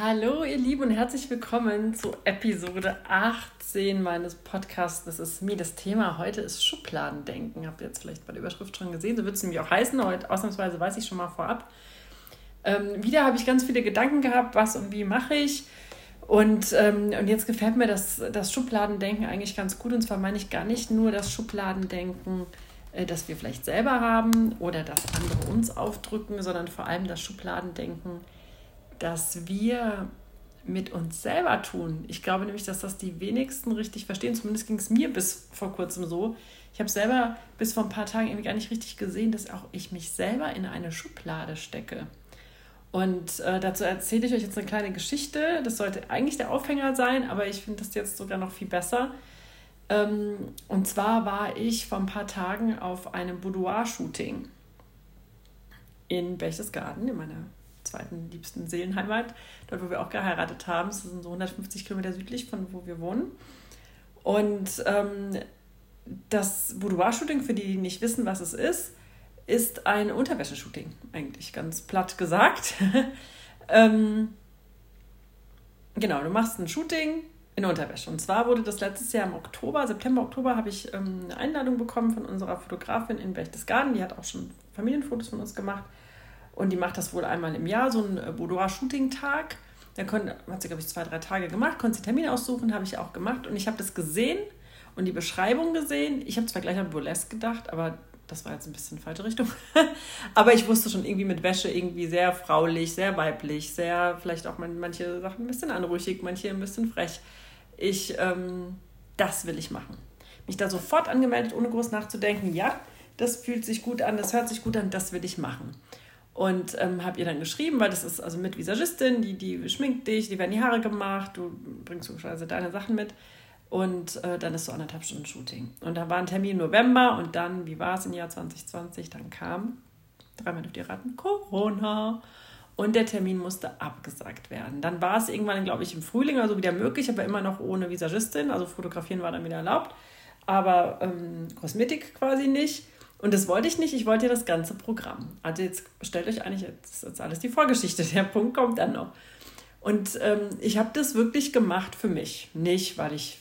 Hallo ihr Lieben und herzlich willkommen zu Episode 18 meines Podcasts. Das ist mir das Thema. Heute ist Schubladendenken. Habt ihr jetzt vielleicht bei der Überschrift schon gesehen? So wird es nämlich auch heißen. Heute ausnahmsweise weiß ich schon mal vorab. Ähm, wieder habe ich ganz viele Gedanken gehabt, was und wie mache ich. Und, ähm, und jetzt gefällt mir das, das Schubladendenken eigentlich ganz gut. Und zwar meine ich gar nicht nur das Schubladendenken, äh, das wir vielleicht selber haben oder das andere uns aufdrücken, sondern vor allem das Schubladendenken, dass wir mit uns selber tun. Ich glaube nämlich, dass das die wenigsten richtig verstehen. Zumindest ging es mir bis vor kurzem so. Ich habe selber bis vor ein paar Tagen irgendwie gar nicht richtig gesehen, dass auch ich mich selber in eine Schublade stecke. Und äh, dazu erzähle ich euch jetzt eine kleine Geschichte. Das sollte eigentlich der Aufhänger sein, aber ich finde das jetzt sogar noch viel besser. Ähm, und zwar war ich vor ein paar Tagen auf einem Boudoir-Shooting in Berchtesgaden, in meiner zweiten liebsten Seelenheimat, dort wo wir auch geheiratet haben. Das sind so 150 Kilometer südlich von wo wir wohnen. Und ähm, das Boudoir-Shooting, für die, die nicht wissen, was es ist, ist ein Unterwäsche-Shooting, eigentlich ganz platt gesagt. ähm, genau, du machst ein Shooting in Unterwäsche. Und zwar wurde das letztes Jahr im Oktober, September, Oktober, habe ich ähm, eine Einladung bekommen von unserer Fotografin in Berchtesgaden. Die hat auch schon Familienfotos von uns gemacht. Und die macht das wohl einmal im Jahr, so ein äh, Boudoir-Shooting-Tag. Da konnte, hat sie, glaube ich, zwei, drei Tage gemacht, konnte sie Termine aussuchen, habe ich auch gemacht. Und ich habe das gesehen und die Beschreibung gesehen. Ich habe zwar gleich an Burlesque gedacht, aber das war jetzt ein bisschen falsche Richtung. aber ich wusste schon irgendwie mit Wäsche irgendwie sehr fraulich, sehr weiblich, sehr vielleicht auch manche Sachen ein bisschen anrüchig, manche ein bisschen frech. Ich, ähm, das will ich machen. Mich da sofort angemeldet, ohne groß nachzudenken. Ja, das fühlt sich gut an, das hört sich gut an, das will ich machen. Und ähm, habe ihr dann geschrieben, weil das ist also mit Visagistin, die, die schminkt dich, die werden die Haare gemacht, du bringst also deine Sachen mit. Und äh, dann ist so anderthalb Stunden Shooting. Und da war ein Termin November und dann, wie war es im Jahr 2020? Dann kam, dreimal dürft ihr raten, Corona. Und der Termin musste abgesagt werden. Dann war es irgendwann, glaube ich, im Frühling also wieder möglich, aber immer noch ohne Visagistin. Also fotografieren war dann wieder erlaubt. Aber ähm, Kosmetik quasi nicht. Und das wollte ich nicht, ich wollte ja das ganze Programm. Also jetzt stellt euch eigentlich, jetzt ist jetzt alles die Vorgeschichte, der Punkt kommt dann noch. Und ähm, ich habe das wirklich gemacht für mich. Nicht, weil ich,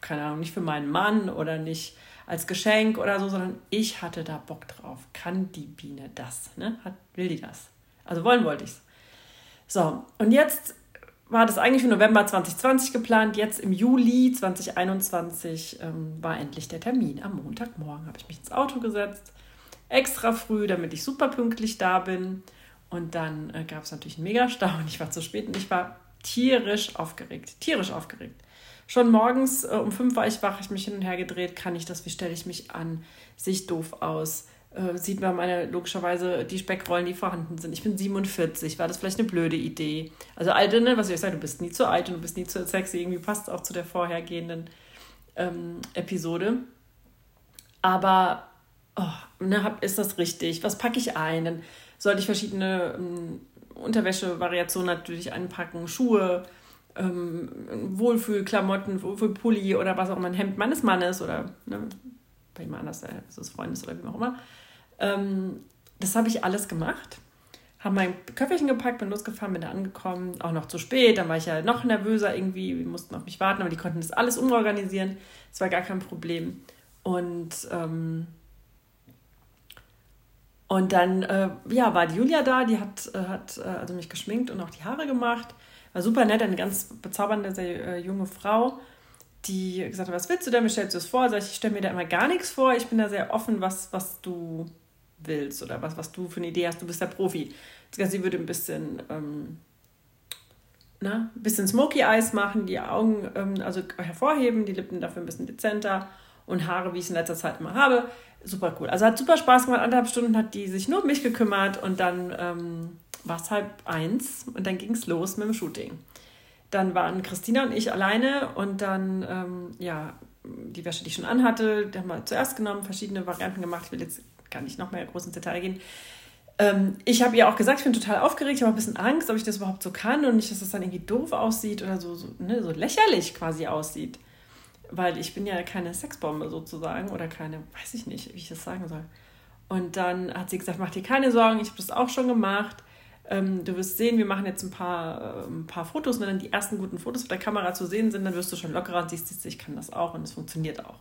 keine Ahnung, nicht für meinen Mann oder nicht als Geschenk oder so, sondern ich hatte da Bock drauf. Kann die Biene das? Ne? Hat, will die das? Also wollen wollte ich es. So, und jetzt war das eigentlich für November 2020 geplant. Jetzt im Juli 2021 ähm, war endlich der Termin. Am Montagmorgen habe ich mich ins Auto gesetzt, extra früh, damit ich super pünktlich da bin. Und dann äh, gab es natürlich einen Megastau und ich war zu spät und ich war tierisch aufgeregt. Tierisch aufgeregt. Schon morgens äh, um fünf war ich wach, ich mich hin und her gedreht. Kann ich das? Wie stelle ich mich an? Sehe ich doof aus? Äh, sieht man meine, logischerweise die Speckrollen, die vorhanden sind. Ich bin 47, war das vielleicht eine blöde Idee? Also alte, ne, was ich sage, du bist nie zu alt und du bist nie zu sexy, irgendwie passt auch zu der vorhergehenden ähm, Episode. Aber oh, ne, hab, ist das richtig? Was packe ich ein? Dann sollte ich verschiedene ähm, Unterwäsche-Variationen natürlich einpacken, Schuhe, ähm, Wohlfühlklamotten, Wohlfühlpulli oder was auch immer, ein Hemd meines Mannes oder ne, bei jemand anders, äh, des Freundes oder wie auch immer. Ähm, das habe ich alles gemacht. Habe mein Köfferchen gepackt, bin losgefahren, bin da angekommen, auch noch zu spät. Dann war ich ja noch nervöser irgendwie, wir mussten auf mich warten, aber die konnten das alles umorganisieren. Das war gar kein Problem. Und, ähm, und dann äh, ja, war die Julia da, die hat, äh, hat äh, also mich geschminkt und auch die Haare gemacht. War super nett, eine ganz bezaubernde, sehr äh, junge Frau die gesagt hat, was willst du denn? Wie stellst du es vor? Sag ich, ich stelle mir da immer gar nichts vor. Ich bin da sehr offen, was, was du willst oder was, was du für eine Idee hast. Du bist der Profi. Sie würde ein bisschen, ähm, na, ein bisschen Smoky Eyes machen, die Augen ähm, also hervorheben, die Lippen dafür ein bisschen dezenter und Haare, wie ich es in letzter Zeit immer habe. Super cool. Also hat super Spaß gemacht. Anderthalb Stunden hat die sich nur um mich gekümmert und dann ähm, war es halb eins und dann ging es los mit dem Shooting. Dann waren Christina und ich alleine und dann, ähm, ja, die Wäsche, die ich schon anhatte, die haben wir zuerst genommen, verschiedene Varianten gemacht. Ich will jetzt gar nicht noch mehr groß ins Detail gehen. Ähm, ich habe ihr auch gesagt, ich bin total aufgeregt, ich habe ein bisschen Angst, ob ich das überhaupt so kann und nicht, dass das dann irgendwie doof aussieht oder so, so, ne, so lächerlich quasi aussieht. Weil ich bin ja keine Sexbombe sozusagen oder keine, weiß ich nicht, wie ich das sagen soll. Und dann hat sie gesagt, mach dir keine Sorgen, ich habe das auch schon gemacht Ähm, du wirst sehen, wir machen jetzt ein paar, äh, ein paar Fotos. Und wenn dann die ersten guten Fotos auf der Kamera zu sehen sind, dann wirst du schon lockerer und siehst, ich kann das auch und es funktioniert auch.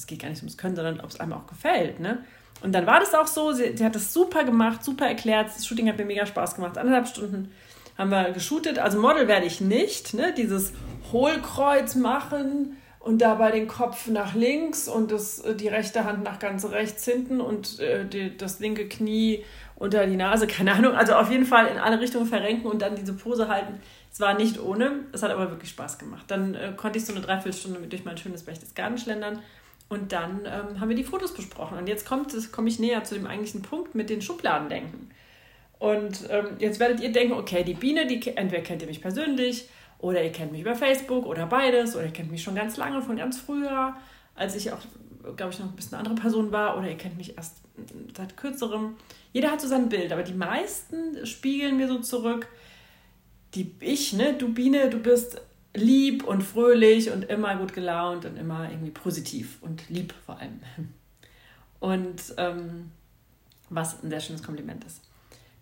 Es geht gar nicht ums Können, sondern ob es einem auch gefällt. Ne? Und dann war das auch so, sie, sie hat das super gemacht, super erklärt. Das Shooting hat mir mega Spaß gemacht. Anderthalb Stunden haben wir geshootet. Also Model werde ich nicht. Ne? Dieses Hohlkreuz machen und dabei den Kopf nach links und das, äh, die rechte Hand nach ganz rechts hinten und äh, die, das linke Knie unter die Nase, keine Ahnung. Also auf jeden Fall in alle Richtungen verrenken und dann diese Pose halten. Es war nicht ohne, es hat aber wirklich Spaß gemacht. Dann äh, konnte ich so eine Dreiviertelstunde durch mein schönes Berchtesgaden schlendern und dann ähm, haben wir die Fotos besprochen. Und jetzt komme ich näher zu dem eigentlichen Punkt mit den Schubladendenken. Und ähm, jetzt werdet ihr denken, okay, die Biene, die entweder kennt ihr mich persönlich oder ihr kennt mich über Facebook oder beides oder ihr kennt mich schon ganz lange, von ganz früher, als ich auch, glaube ich, noch ein bisschen eine andere Person war oder ihr kennt mich erst seit kürzerem. Jeder hat so sein Bild, aber die meisten spiegeln mir so zurück, die ich, ne, du Biene, du bist lieb und fröhlich und immer gut gelaunt und immer irgendwie positiv und lieb vor allem. Und ähm, was ein sehr schönes Kompliment ist.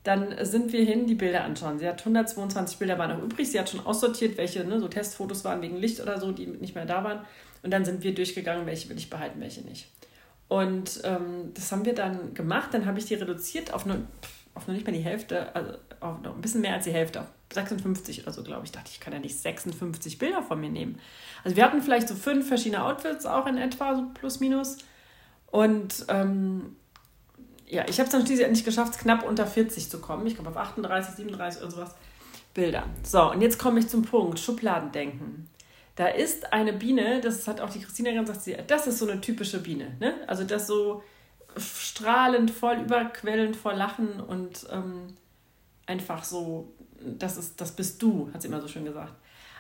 Dann sind wir hin, die Bilder anschauen. Sie hat 122 Bilder waren noch übrig. Sie hat schon aussortiert, welche ne, so Testfotos waren wegen Licht oder so, die nicht mehr da waren. Und dann sind wir durchgegangen, welche will ich behalten, welche nicht. Und ähm, das haben wir dann gemacht. Dann habe ich die reduziert auf, nur, auf noch nicht mehr die Hälfte, also auf noch ein bisschen mehr als die Hälfte, auf 56 oder so, glaube ich. Dachte ich, kann ja nicht 56 Bilder von mir nehmen. Also wir hatten vielleicht so fünf verschiedene Outfits auch in etwa, so plus minus. Und ähm, ja, ich habe es dann schließlich endlich geschafft, knapp unter 40 zu kommen. Ich glaube auf 38, 37 oder sowas Bilder. So, und jetzt komme ich zum Punkt, Schubladendenken. Da ist eine Biene, das hat auch die Christina gesagt, sie, das ist so eine typische Biene. Ne? Also das so strahlend, voll überquellend vor Lachen und ähm, einfach so, das, ist, das bist du, hat sie immer so schön gesagt.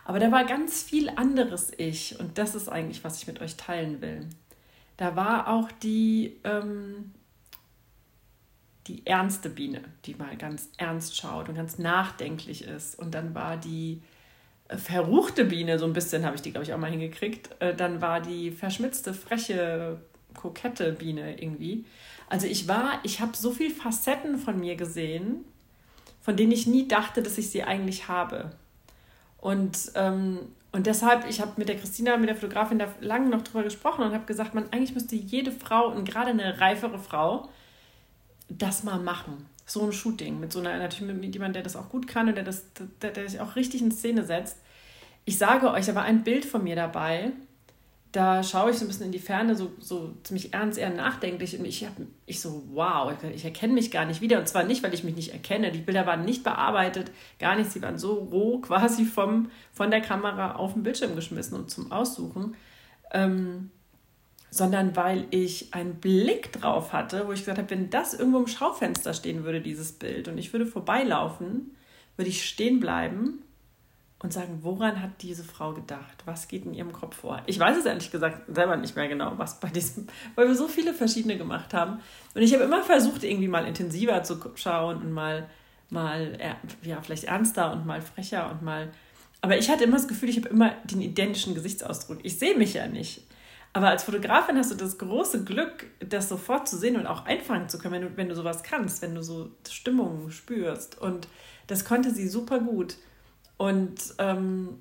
Aber da war ganz viel anderes Ich und das ist eigentlich, was ich mit euch teilen will. Da war auch die, ähm, die ernste Biene, die mal ganz ernst schaut und ganz nachdenklich ist. Und dann war die äh, verruchte Biene, so ein bisschen habe ich die, glaube ich, auch mal hingekriegt. Äh, dann war die verschmitzte, freche, kokette Biene irgendwie. Also ich war, ich habe so viele Facetten von mir gesehen, von denen ich nie dachte, dass ich sie eigentlich habe. Und, ähm, und deshalb, ich habe mit der Christina, mit der Fotografin da lange noch drüber gesprochen und habe gesagt, man, eigentlich müsste jede Frau und gerade eine reifere Frau das mal machen. So ein Shooting mit so einer, natürlich mit jemandem, der das auch gut kann und der, das, der, der sich auch richtig in Szene setzt. Ich sage euch, war ein Bild von mir dabei, da schaue ich so ein bisschen in die Ferne, so, so ziemlich ernst, eher nachdenklich. Und ich, hab, ich so, wow, ich erkenne mich gar nicht wieder. Und zwar nicht, weil ich mich nicht erkenne. Die Bilder waren nicht bearbeitet, gar nicht. Sie waren so roh quasi vom, von der Kamera auf den Bildschirm geschmissen und zum Aussuchen. Ähm, sondern weil ich einen Blick drauf hatte, wo ich gesagt habe, wenn das irgendwo im Schaufenster stehen würde, dieses Bild, und ich würde vorbeilaufen, würde ich stehen bleiben und sagen, woran hat diese Frau gedacht? Was geht in ihrem Kopf vor? Ich weiß es ehrlich gesagt selber nicht mehr genau, was bei diesem, weil wir so viele verschiedene gemacht haben. Und ich habe immer versucht, irgendwie mal intensiver zu schauen und mal, mal ja, vielleicht ernster und mal frecher und mal. Aber ich hatte immer das Gefühl, ich habe immer den identischen Gesichtsausdruck. Ich sehe mich ja nicht. Aber als Fotografin hast du das große Glück, das sofort zu sehen und auch einfangen zu können, wenn du, wenn du sowas kannst, wenn du so Stimmungen spürst. Und das konnte sie super gut. Und ähm,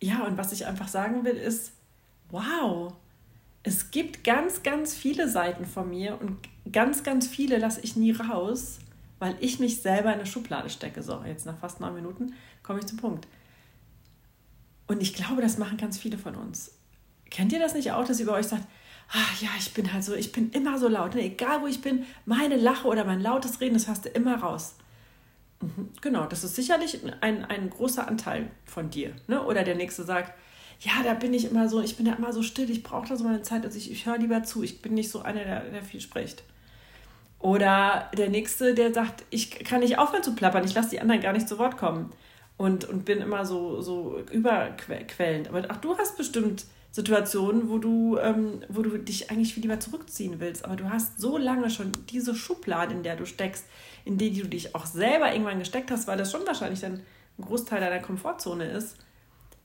ja, und was ich einfach sagen will, ist, wow, es gibt ganz, ganz viele Seiten von mir und ganz, ganz viele lasse ich nie raus, weil ich mich selber in eine Schublade stecke. So, jetzt nach fast neun Minuten komme ich zum Punkt. Und ich glaube, das machen ganz viele von uns. Kennt ihr das nicht auch, dass ihr über euch sagt, ach ja, ich bin halt so, ich bin immer so laut. Ne? Egal wo ich bin, meine Lache oder mein lautes Reden, das hast du immer raus. Genau, das ist sicherlich ein, ein großer Anteil von dir. Ne? Oder der Nächste sagt, ja, da bin ich immer so, ich bin ja immer so still, ich brauche da so meine Zeit, also ich, ich höre lieber zu, ich bin nicht so einer, der, der viel spricht. Oder der Nächste, der sagt, ich kann nicht aufhören zu plappern, ich lasse die anderen gar nicht zu Wort kommen und, und bin immer so, so überquellend. Aber ach, du hast bestimmt Situationen, wo du, ähm, wo du dich eigentlich viel lieber zurückziehen willst. Aber du hast so lange schon diese Schublade, in der du steckst, in die du dich auch selber irgendwann gesteckt hast, weil das schon wahrscheinlich dann ein Großteil deiner Komfortzone ist,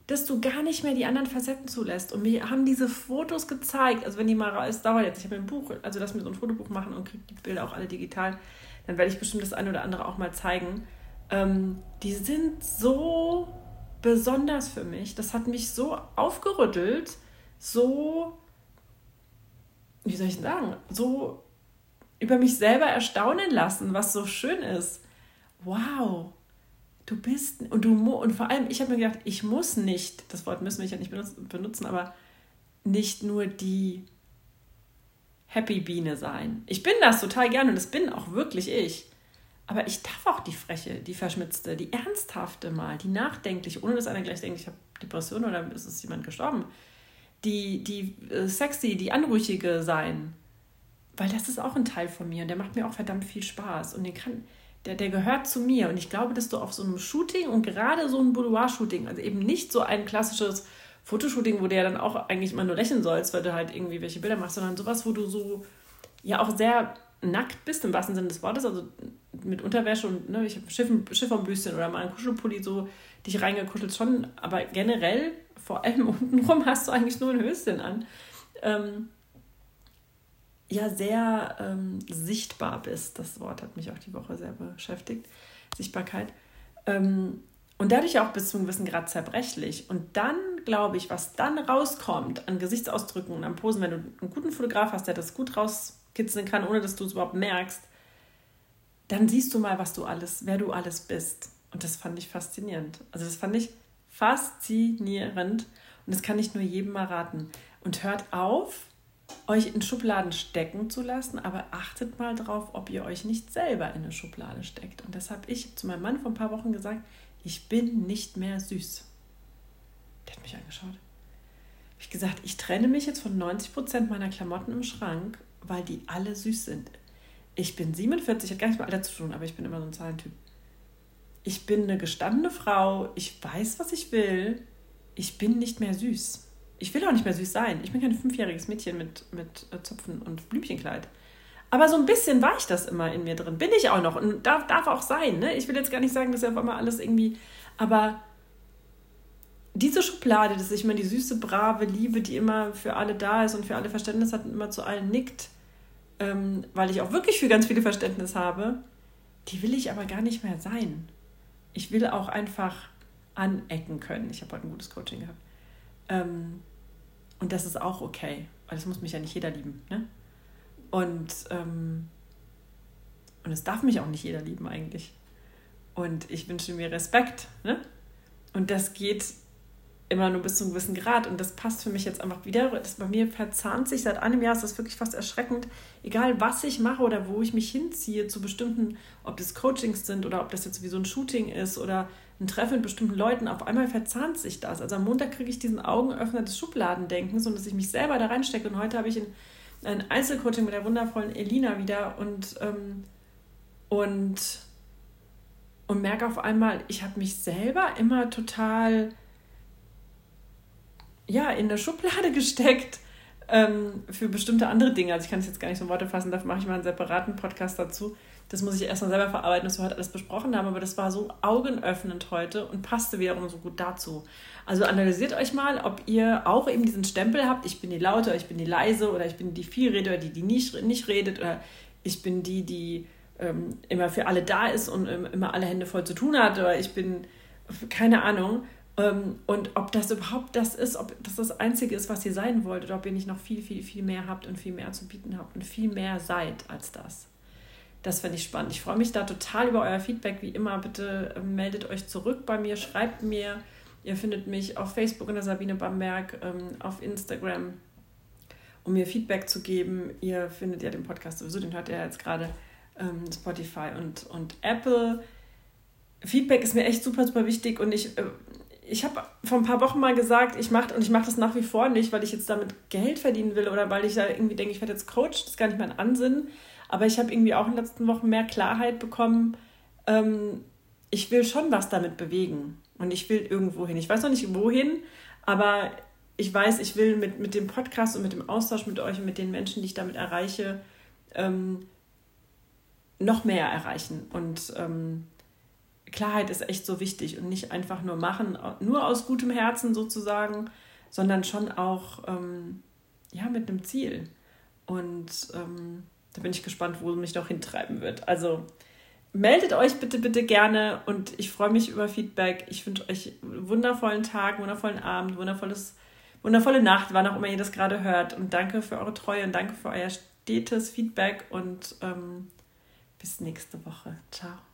dass du gar nicht mehr die anderen Facetten zulässt. Und wir haben diese Fotos gezeigt, also wenn die mal, es dauert jetzt, ich habe ein Buch, also lass mir so ein Fotobuch machen und kriege die Bilder auch alle digital. dann werde ich bestimmt das eine oder andere auch mal zeigen. Ähm, die sind so besonders für mich. Das hat mich so aufgerüttelt, so, wie soll ich sagen, so über mich selber erstaunen lassen, was so schön ist. Wow, du bist und du und vor allem ich habe mir gedacht, ich muss nicht, das Wort müssen wir ja nicht benutzen, aber nicht nur die Happy Biene sein. Ich bin das total gerne und das bin auch wirklich ich. Aber ich darf auch die freche, die verschmitzte, die ernsthafte mal, die nachdenkliche, ohne dass einer gleich denkt, ich habe Depression oder ist es jemand gestorben. Die, die äh, sexy, die anrüchige sein. Weil das ist auch ein Teil von mir und der macht mir auch verdammt viel Spaß. Und den kann, der, der gehört zu mir. Und ich glaube, dass du auf so einem Shooting und gerade so ein Boudoir-Shooting, also eben nicht so ein klassisches Fotoshooting, wo du ja dann auch eigentlich immer nur lächeln sollst, weil du halt irgendwie welche Bilder machst, sondern sowas, wo du so ja auch sehr nackt bist, im wahrsten Sinne des Wortes, also mit Unterwäsche und ne, ich habe Schiff, Schifferbüschen oder mal ein Kuschelpulli so dich reingekuschelt schon, aber generell, vor allem untenrum, hast du eigentlich nur ein Höschen an. Ähm, ja, sehr ähm, sichtbar bist. Das Wort hat mich auch die Woche sehr beschäftigt. Sichtbarkeit. Ähm, und dadurch auch bis zu einem gewissen Grad zerbrechlich. Und dann, glaube ich, was dann rauskommt an Gesichtsausdrücken und an Posen, wenn du einen guten Fotograf hast, der das gut rauskitzeln kann, ohne dass du es überhaupt merkst, dann siehst du mal, was du alles, wer du alles bist. Und das fand ich faszinierend. Also das fand ich faszinierend. Und das kann ich nur jedem mal raten. Und hört auf, euch in Schubladen stecken zu lassen, aber achtet mal drauf, ob ihr euch nicht selber in eine Schublade steckt. Und das habe ich zu meinem Mann vor ein paar Wochen gesagt, ich bin nicht mehr süß. Der hat mich angeschaut. Ich gesagt, ich trenne mich jetzt von 90 Prozent meiner Klamotten im Schrank, weil die alle süß sind. Ich bin 47, hat gar nicht mit Alter zu tun, aber ich bin immer so ein Zahlentyp. Ich bin eine gestandene Frau, ich weiß, was ich will. Ich bin nicht mehr süß. Ich will auch nicht mehr süß sein. Ich bin kein fünfjähriges Mädchen mit, mit äh, Zöpfen und Blümchenkleid. Aber so ein bisschen war ich das immer in mir drin. Bin ich auch noch und darf, darf auch sein. Ne? Ich will jetzt gar nicht sagen, dass ja auf einmal alles irgendwie. Aber diese Schublade, dass ich immer die süße, brave Liebe, die immer für alle da ist und für alle Verständnis hat und immer zu allen nickt, ähm, weil ich auch wirklich für ganz viele Verständnis habe, die will ich aber gar nicht mehr sein. Ich will auch einfach anecken können. Ich habe heute ein gutes Coaching gehabt. Ähm, und das ist auch okay, weil das muss mich ja nicht jeder lieben. Ne? Und, ähm, und es darf mich auch nicht jeder lieben eigentlich. Und ich wünsche mir Respekt. Ne? Und das geht immer nur bis zu einem gewissen Grad. Und das passt für mich jetzt einfach wieder. Das bei mir verzahnt sich seit einem Jahr, ist das wirklich fast erschreckend. Egal, was ich mache oder wo ich mich hinziehe zu bestimmten, ob das Coachings sind oder ob das jetzt wie so ein Shooting ist oder ein Treffen mit bestimmten Leuten, auf einmal verzahnt sich das. Also am Montag kriege ich diesen Augenöffner des Schubladendenkens und dass ich mich selber da reinstecke. Und heute habe ich ein, ein Einzelcoaching mit der wundervollen Elina wieder und, ähm, und, und merke auf einmal, ich habe mich selber immer total ja, in der Schublade gesteckt ähm, für bestimmte andere Dinge. Also ich kann es jetzt gar nicht so in Worte fassen, dafür mache ich mal einen separaten Podcast dazu. Das muss ich erstmal selber verarbeiten, was wir heute alles besprochen haben, aber das war so augenöffnend heute und passte wiederum so gut dazu. Also analysiert euch mal, ob ihr auch eben diesen Stempel habt, ich bin die Laute, ich bin die leise oder ich bin die viel redet oder die, die nicht, nicht redet oder ich bin die, die ähm, immer für alle da ist und ähm, immer alle Hände voll zu tun hat oder ich bin, keine Ahnung. Ähm, und ob das überhaupt das ist, ob das das Einzige ist, was ihr sein wollt oder ob ihr nicht noch viel, viel, viel mehr habt und viel mehr zu bieten habt und viel mehr seid als das. Das finde ich spannend. Ich freue mich da total über euer Feedback. Wie immer, bitte ähm, meldet euch zurück bei mir, schreibt mir. Ihr findet mich auf Facebook in der Sabine Bamberg, ähm, auf Instagram, um mir Feedback zu geben. Ihr findet ja den Podcast sowieso, den hört ihr jetzt gerade Spotify und, und Apple. Feedback ist mir echt super, super wichtig und ich, äh, ich habe vor ein paar Wochen mal gesagt, ich mache und ich mache das nach wie vor nicht, weil ich jetzt damit Geld verdienen will oder weil ich da irgendwie denke, ich werde jetzt Coach, das ist gar nicht mein Ansinnen. Aber ich habe irgendwie auch in den letzten Wochen mehr Klarheit bekommen. Ähm, ich will schon was damit bewegen und ich will irgendwo hin. Ich weiß noch nicht wohin, aber ich weiß, ich will mit, mit dem Podcast und mit dem Austausch mit euch und mit den Menschen, die ich damit erreiche, ähm, noch mehr erreichen. Und ähm, Klarheit ist echt so wichtig und nicht einfach nur machen, nur aus gutem Herzen sozusagen, sondern schon auch ähm, ja, mit einem Ziel. Und ähm, da bin ich gespannt, wo mich noch hintreiben wird. Also meldet euch bitte, bitte gerne und ich freue mich über Feedback. Ich wünsche euch einen wundervollen Tag, wundervollen Abend, wundervolles, wundervolle Nacht, wann auch immer ihr das gerade hört. Und danke für eure Treue und danke für euer stetes Feedback und ähm, bis nächste Woche. Ciao.